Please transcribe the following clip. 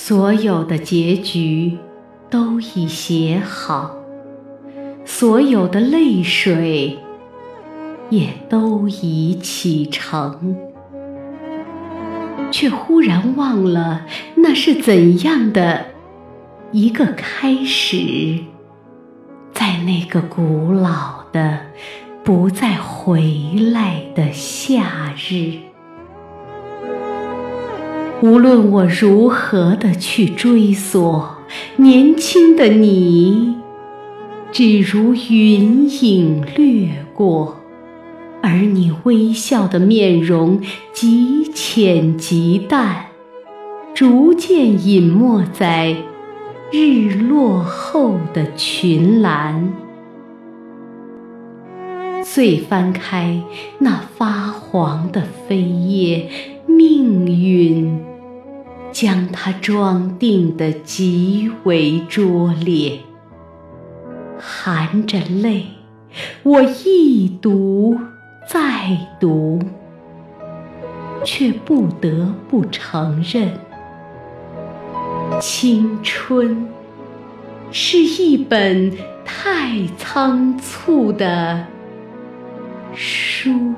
所有的结局都已写好，所有的泪水也都已启程，却忽然忘了那是怎样的一个开始，在那个古老的、不再回来的夏日。无论我如何的去追索，年轻的你，只如云影掠过，而你微笑的面容极浅极淡，逐渐隐没在日落后的群岚。遂翻开那发黄的扉页，命运。将它装订得极为拙劣，含着泪，我一读再读，却不得不承认，青春是一本太仓促的书。